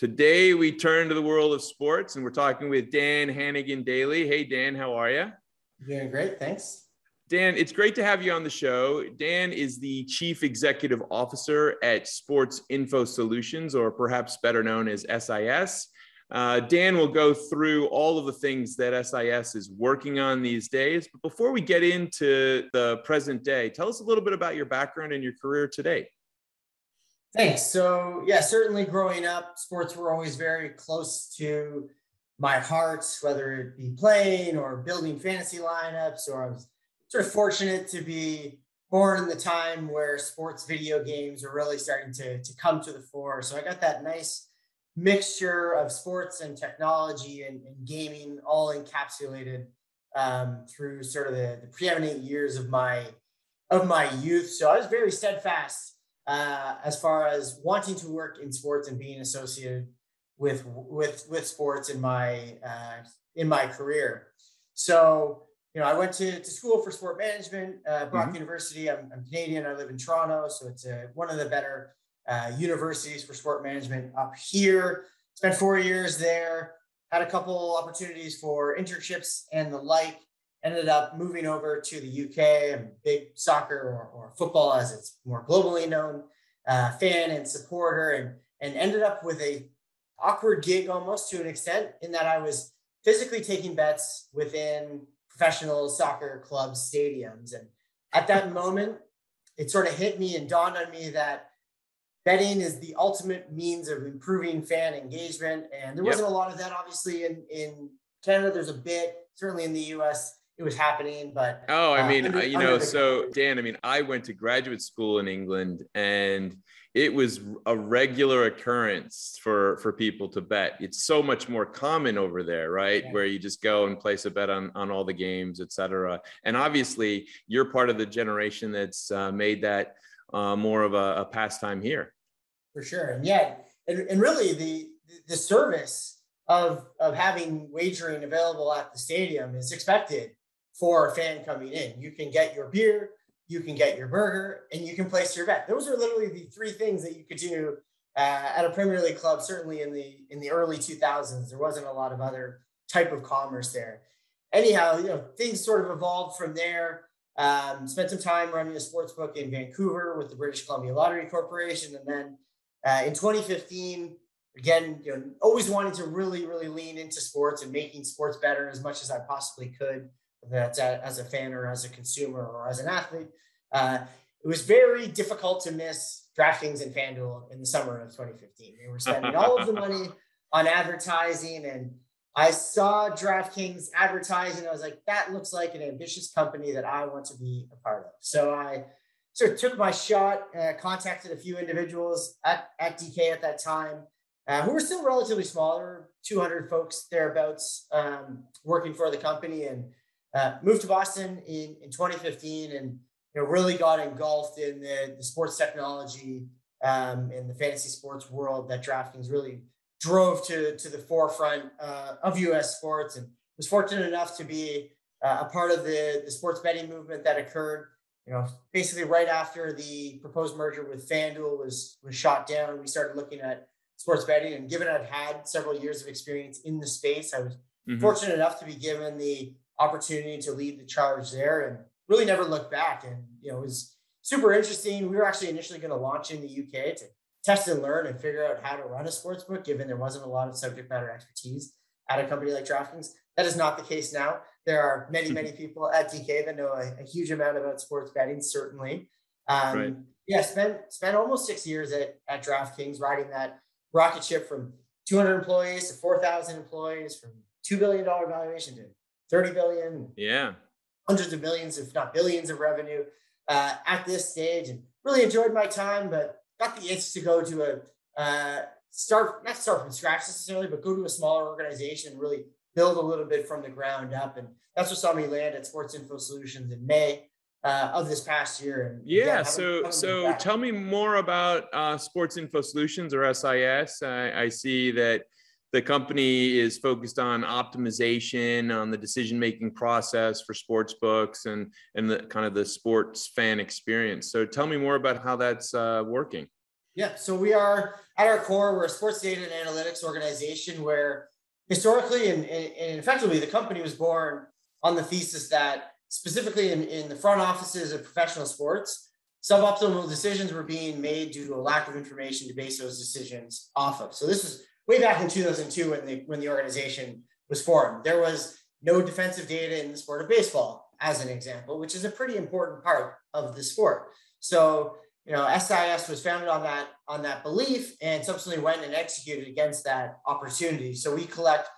Today, we turn to the world of sports and we're talking with Dan Hannigan Daly. Hey, Dan, how are you? Doing great. Thanks. Dan, it's great to have you on the show. Dan is the Chief Executive Officer at Sports Info Solutions, or perhaps better known as SIS. Uh, Dan will go through all of the things that SIS is working on these days. But before we get into the present day, tell us a little bit about your background and your career today. Thanks. So, yeah, certainly growing up, sports were always very close to my heart, whether it be playing or building fantasy lineups, or I was sort of fortunate to be born in the time where sports video games were really starting to, to come to the fore. So, I got that nice mixture of sports and technology and, and gaming all encapsulated um, through sort of the, the preeminent years of my of my youth. So I was very steadfast uh, as far as wanting to work in sports and being associated with with with sports in my uh, in my career. So you know, I went to, to school for sport management, uh, Brock mm-hmm. University. I'm, I'm, Canadian. I live in Toronto, so it's a, one of the better uh, universities for sport management up here. Spent four years there. Had a couple opportunities for internships and the like ended up moving over to the UK. I'm big soccer or, or football, as it's more globally known, uh, fan and supporter, and and ended up with a awkward gig almost to an extent in that I was physically taking bets within professional soccer club stadiums, and at that moment, it sort of hit me and dawned on me that betting is the ultimate means of improving fan engagement, and there wasn't a lot of that obviously in in Canada. There's a bit certainly in the U.S it was happening. But oh, I uh, mean, under, you know, so Dan, I mean, I went to graduate school in England, and it was a regular occurrence for for people to bet. It's so much more common over there, right? Yeah. Where you just go and place a bet on on all the games, etc. And obviously, you're part of the generation that's uh, made that uh, more of a, a pastime here. For sure, and yet, and, and really the the service of of having wagering available at the stadium is expected for a fan coming in. You can get your beer, you can get your burger, and you can place your bet. Those are literally the three things that you could do uh, at a Premier League club. Certainly in the in the early 2000s, there wasn't a lot of other type of commerce there. Anyhow, you know things sort of evolved from there. Um, spent some time running a sports book in Vancouver with the British Columbia Lottery Corporation, and then uh, in 2015 again, you know, always wanting to really, really lean into sports and making sports better as much as I possibly could that as a fan or as a consumer or as an athlete. Uh, it was very difficult to miss DraftKings and FanDuel in the summer of 2015. They were spending all of the money on advertising, and I saw DraftKings advertising. I was like, that looks like an ambitious company that I want to be a part of. So I sort of took my shot, uh, contacted a few individuals at, at DK at that time. Uh, who were still relatively small. There were 200 folks thereabouts um, working for the company, and uh, moved to Boston in, in 2015 and you know, really got engulfed in the, the sports technology um, in the fantasy sports world that DraftKings really drove to, to the forefront uh, of US sports and was fortunate enough to be uh, a part of the, the sports betting movement that occurred. You know, basically right after the proposed merger with FanDuel was was shot down, we started looking at sports betting. And given I've had several years of experience in the space, I was mm-hmm. fortunate enough to be given the opportunity to lead the charge there and really never look back. And, you know, it was super interesting. We were actually initially going to launch in the UK to test and learn and figure out how to run a sports book, given there wasn't a lot of subject matter expertise at a company like DraftKings. That is not the case now. There are many, hmm. many people at DK that know a, a huge amount about sports betting, certainly. Um, right. Yeah, spent spent almost six years at, at DraftKings riding that rocket ship from 200 employees to 4,000 employees, from $2 billion valuation to 30 billion. Yeah. Hundreds of millions, if not billions of revenue uh, at this stage and really enjoyed my time, but got the itch to go to a, uh, start not start from scratch necessarily, but go to a smaller organization and really build a little bit from the ground up. And that's what saw me land at Sports Info Solutions in May uh, of this past year. And yeah, again, so so tell me more about uh, Sports Info Solutions or SIS. I, I see that the company is focused on optimization on the decision making process for sports books and and the kind of the sports fan experience. So tell me more about how that's uh, working. Yeah so we are at our core we're a sports data and analytics organization where historically and, and effectively the company was born on the thesis that specifically in, in the front offices of professional sports suboptimal decisions were being made due to a lack of information to base those decisions off of. So this was way back in 2002 when the when the organization was formed. There was no defensive data in the sport of baseball, as an example, which is a pretty important part of the sport. So, you know, SIS was founded on that on that belief and subsequently went and executed against that opportunity. So we collect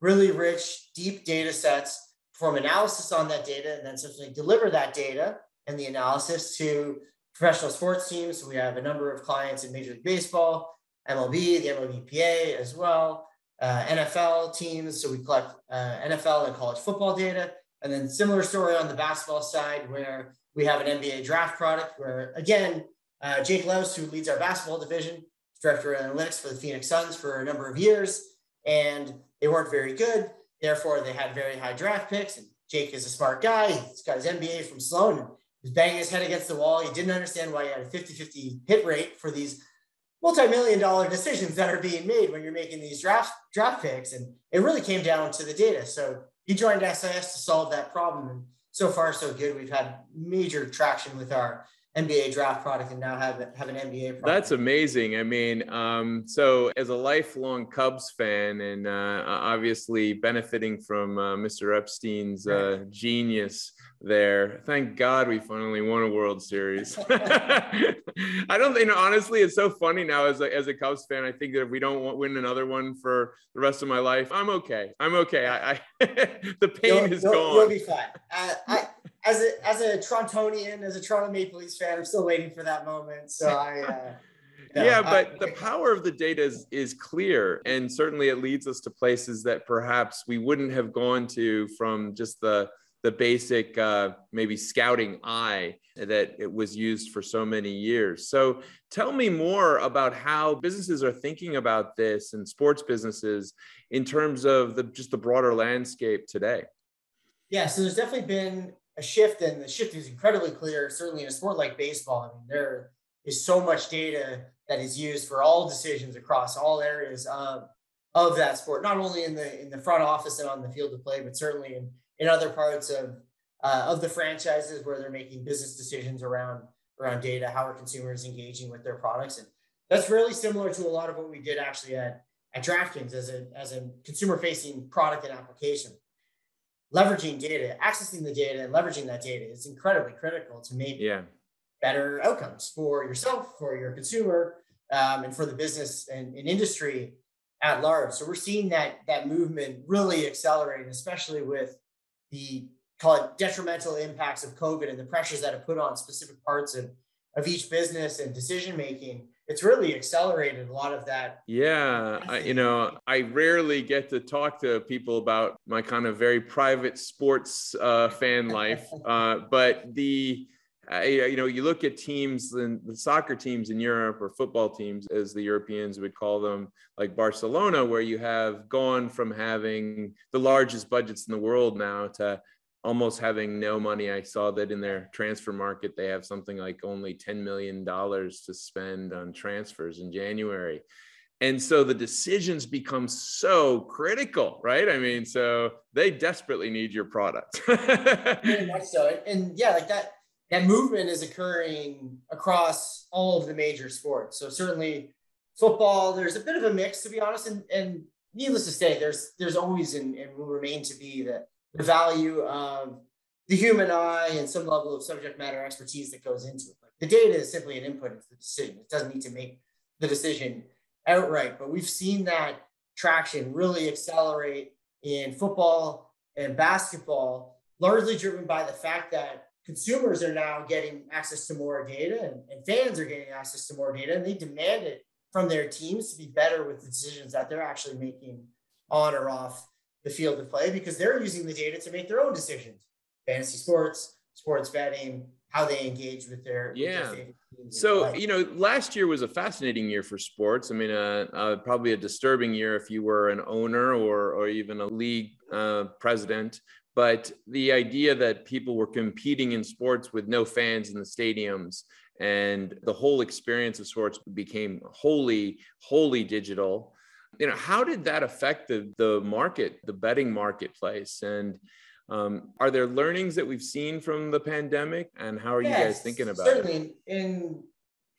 really rich, deep data sets, perform analysis on that data, and then subsequently deliver that data and the analysis to professional sports teams. So we have a number of clients in Major League Baseball, MLB, the MLBPA as well, uh, NFL teams. So we collect uh, NFL and college football data. And then similar story on the basketball side where we have an NBA draft product where, again, uh, Jake Loos, who leads our basketball division, director of analytics for the Phoenix Suns for a number of years, and they weren't very good. Therefore, they had very high draft picks. And Jake is a smart guy. He's got his MBA from Sloan he was banging his head against the wall. He didn't understand why he had a 50 50 hit rate for these multi-million dollar decisions that are being made when you're making these draft draft picks. And it really came down to the data. So he joined SIS to solve that problem. And so far, so good. We've had major traction with our NBA draft product and now have have an NBA product. That's amazing. I mean, um, so as a lifelong Cubs fan and uh, obviously benefiting from uh, Mr. Epstein's uh, genius there, thank God we finally won a World Series. I don't think, honestly, it's so funny now as a, as a Cubs fan. I think that if we don't win another one for the rest of my life, I'm okay. I'm okay. I, I the pain you'll, is you'll, gone. You'll be fine. Uh, I, as a as a Torontonian, as a Toronto Maple Leafs fan, I'm still waiting for that moment. So I. Uh, yeah, but I, the power of the data is, is clear. And certainly it leads us to places that perhaps we wouldn't have gone to from just the, the basic, uh, maybe scouting eye that it was used for so many years. So tell me more about how businesses are thinking about this and sports businesses in terms of the, just the broader landscape today. Yeah, so there's definitely been a shift, and the shift is incredibly clear. Certainly in a sport like baseball, I mean, there is so much data that is used for all decisions across all areas of, of that sport, not only in the in the front office and on the field of play, but certainly in in other parts of uh, of the franchises where they're making business decisions around around data, how are consumers engaging with their products, and that's really similar to a lot of what we did actually at at DraftKings as a as a consumer facing product and application leveraging data, accessing the data and leveraging that data is incredibly critical to make yeah. better outcomes for yourself, for your consumer, um, and for the business and, and, industry at large. So we're seeing that that movement really accelerating, especially with the call it detrimental impacts of COVID and the pressures that it put on specific parts of, of each business and decision making it's really accelerated a lot of that. Yeah, I, you know, I rarely get to talk to people about my kind of very private sports uh, fan life, uh, but the Uh, you know, you look at teams and the soccer teams in Europe or football teams, as the Europeans would call them, like Barcelona, where you have gone from having the largest budgets in the world now to almost having no money. I saw that in their transfer market, they have something like only $10 million to spend on transfers in January. And so the decisions become so critical, right? I mean, so they desperately need your product. Very much so. And yeah, like that, that movement is occurring across all of the major sports. So certainly football, there's a bit of a mix to be honest. And, and needless to say, there's, there's always and, and will remain to be that the value of the human eye and some level of subject matter expertise that goes into it. Like the data is simply an input into the decision. It doesn't need to make the decision outright. But we've seen that traction really accelerate in football and basketball, largely driven by the fact that consumers are now getting access to more data and, and fans are getting access to more data and they demand it from their teams to be better with the decisions that they're actually making on or off the field of play because they're using the data to make their own decisions. Fantasy sports, sports betting, how they engage with their yeah. With their so you know, last year was a fascinating year for sports. I mean, uh, uh, probably a disturbing year if you were an owner or or even a league uh, president. But the idea that people were competing in sports with no fans in the stadiums and the whole experience of sports became wholly, wholly digital. You know, how did that affect the the market, the betting marketplace, and um, are there learnings that we've seen from the pandemic, and how are yes, you guys thinking about certainly it? Certainly, in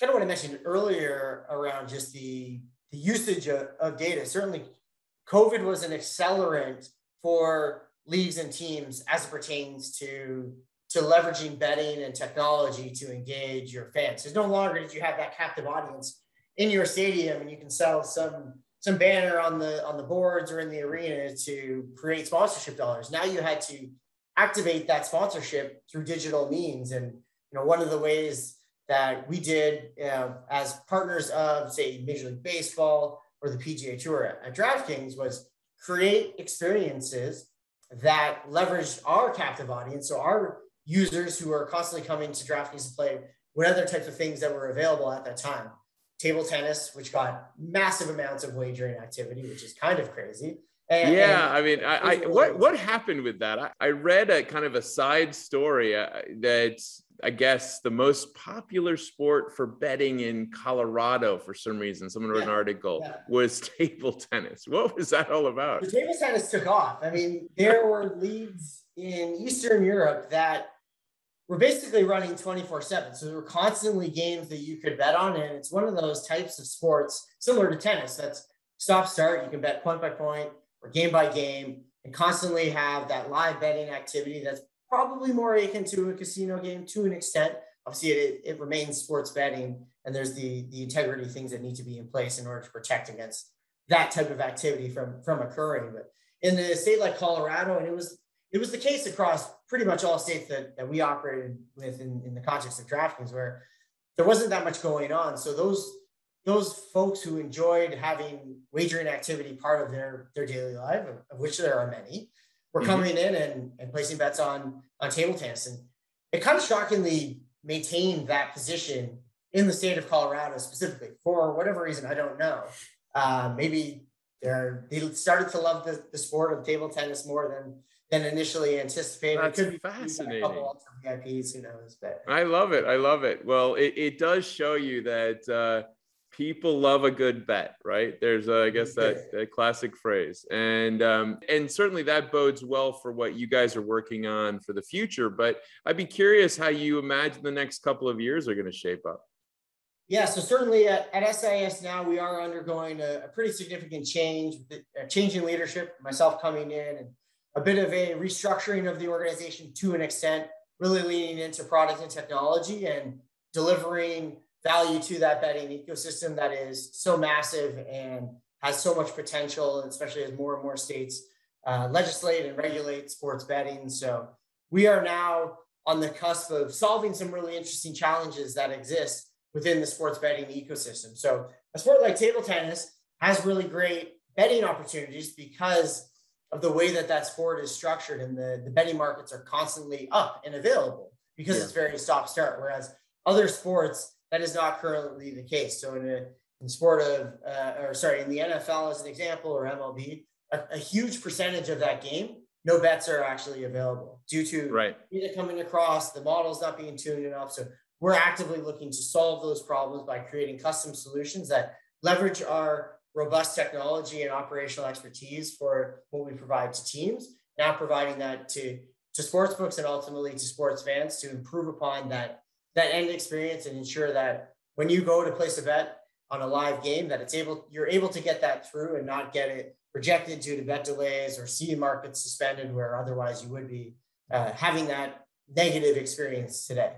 kind of what I mentioned earlier around just the, the usage of, of data. Certainly, COVID was an accelerant for leagues and teams as it pertains to to leveraging betting and technology to engage your fans. Because no longer did you have that captive audience in your stadium, and you can sell some some banner on the on the boards or in the arena to create sponsorship dollars. Now you had to activate that sponsorship through digital means, and you know one of the ways that we did uh, as partners of say Major League Baseball or the PGA Tour at DraftKings was create experiences that leveraged our captive audience, so our users who are constantly coming to DraftKings to play what other types of things that were available at that time table tennis, which got massive amounts of wagering activity, which is kind of crazy. And, yeah, and I mean, I, I what what happened with that? I, I, read a kind of a side story uh, that I guess the most popular sport for betting in Colorado for some reason, someone wrote yeah, an article yeah. was table tennis. What was that all about? The table tennis took off. I mean, there were leagues in Eastern Europe that we're basically running 24 7. So there were constantly games that you could bet on. And it's one of those types of sports similar to tennis that's stop start. You can bet point by point or game by game and constantly have that live betting activity that's probably more akin to a casino game to an extent. Obviously, it, it remains sports betting and there's the, the integrity things that need to be in place in order to protect against that type of activity from, from occurring. But in a state like Colorado, and it was it was the case across pretty much all states that, that we operated with in, in the context of DraftKings, where there wasn't that much going on. So those those folks who enjoyed having wagering activity part of their their daily life, of which there are many, were mm-hmm. coming in and, and placing bets on on table tennis. And it kind of shockingly maintained that position in the state of Colorado specifically for whatever reason, I don't know. Uh, maybe they're they started to love the, the sport of table tennis more than than initially anticipated. That's it could be fascinating. VIPs, who knows? But I love it. I love it. Well, it, it does show you that uh, people love a good bet, right? There's, uh, I guess, that, that classic phrase, and um, and certainly that bodes well for what you guys are working on for the future. But I'd be curious how you imagine the next couple of years are going to shape up. Yeah, so certainly at, at SIS now we are undergoing a, a pretty significant change, a change in leadership. Myself coming in and a bit of a restructuring of the organization to an extent, really leaning into product and technology and delivering value to that betting ecosystem that is so massive and has so much potential, especially as more and more states uh, legislate and regulate sports betting. So we are now on the cusp of solving some really interesting challenges that exist within the sports betting ecosystem. So a sport like table tennis has really great betting opportunities because of the way that that sport is structured and the, the betting markets are constantly up and available because yeah. it's very stop start. Whereas other sports, that is not currently the case. So in a in sport of, uh, or sorry, in the NFL as an example, or MLB, a, a, huge percentage of that game, no bets are actually available due to right. data coming across, the models not being tuned enough. So we're actively looking to solve those problems by creating custom solutions that leverage our robust technology and operational expertise for what we provide to teams, now providing that to, to sports books and ultimately to sports fans to improve upon that, that end experience and ensure that when you go to place a bet on a live game, that it's able, you're able to get that through and not get it rejected due to bet delays or see markets suspended where otherwise you would be uh, having that negative experience today.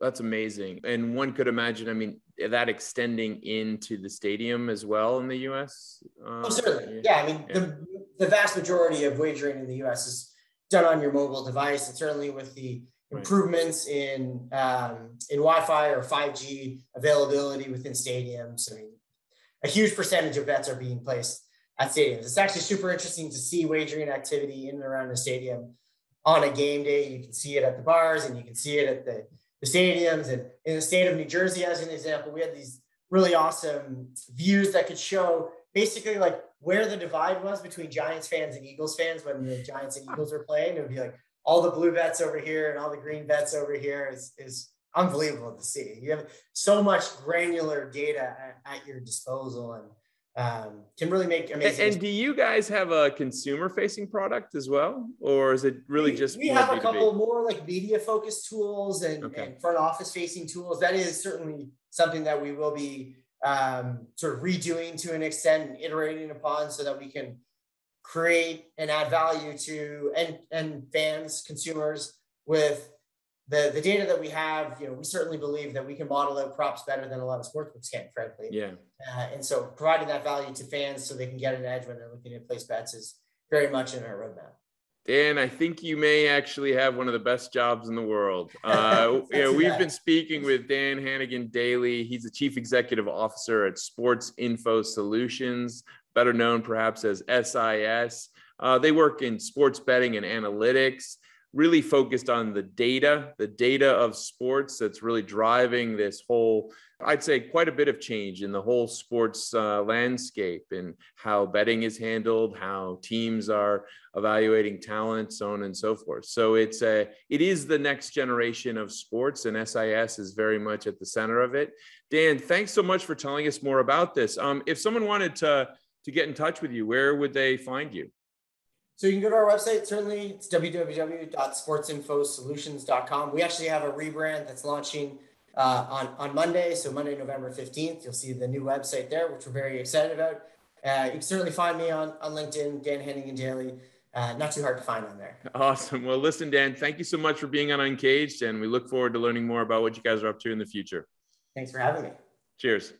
That's amazing. And one could imagine, I mean, that extending into the stadium as well in the U.S. Uh, oh, certainly. Yeah, I mean, yeah. the the vast majority of wagering in the U.S. is done on your mobile device, and certainly with the improvements in um, in Wi-Fi or 5G availability within stadiums. I mean, a huge percentage of bets are being placed at stadiums. It's actually super interesting to see wagering activity in and around the stadium on a game day. You can see it at the bars and you can see it at the, the stadiums. And in the state of New Jersey, as an example, we had these really awesome views that could show basically like where the divide was between Giants fans and Eagles fans when the Giants and Eagles were playing. It would be like all the blue bets over here and all the green bets over here is, is unbelievable to see. You have so much granular data at, at your disposal and um, can really make amazing. And, and, do you guys have a consumer facing product as well? Or is it really we, just we have B2B? a couple more like media focused tools and, okay. and front office facing tools. That is certainly something that we will be um, sort of redoing to an extent and iterating upon so that we can create and add value to and and fans consumers with the the data that we have you know we certainly believe that we can model out props better than a lot of sportsbooks can frankly. Yeah. Uh, and so providing that value to fans so they can get an edge when they're looking to place bets is very much in our roadmap. Dan, I think you may actually have one of the best jobs in the world. Uh, know, we've been speaking with Dan Hannigan Daly. He's the chief executive officer at Sports Info Solutions, better known perhaps as SIS. Uh, they work in sports betting and analytics really focused on the data, the data of sports that's really driving this whole, I'd say, quite a bit of change in the whole sports uh, landscape and how betting is handled, how teams are evaluating talent, so on and so forth. So it's a, it is the next generation of sports, and SIS is very much at the center of it. Dan, thanks so much for telling us more about this. Um, if someone wanted to to get in touch with you, where would they find you? So you can go to our website. Certainly, it's www.sportsinfosolutions.com. We actually have a rebrand that's launching uh, on on Monday. So Monday, November fifteenth, you'll see the new website there, which we're very excited about. Uh, you can certainly find me on on LinkedIn, Dan Hanigan Daly. Uh, not too hard to find on there. Awesome. Well, listen, Dan, thank you so much for being on Uncaged, and we look forward to learning more about what you guys are up to in the future. Thanks for having me. Cheers.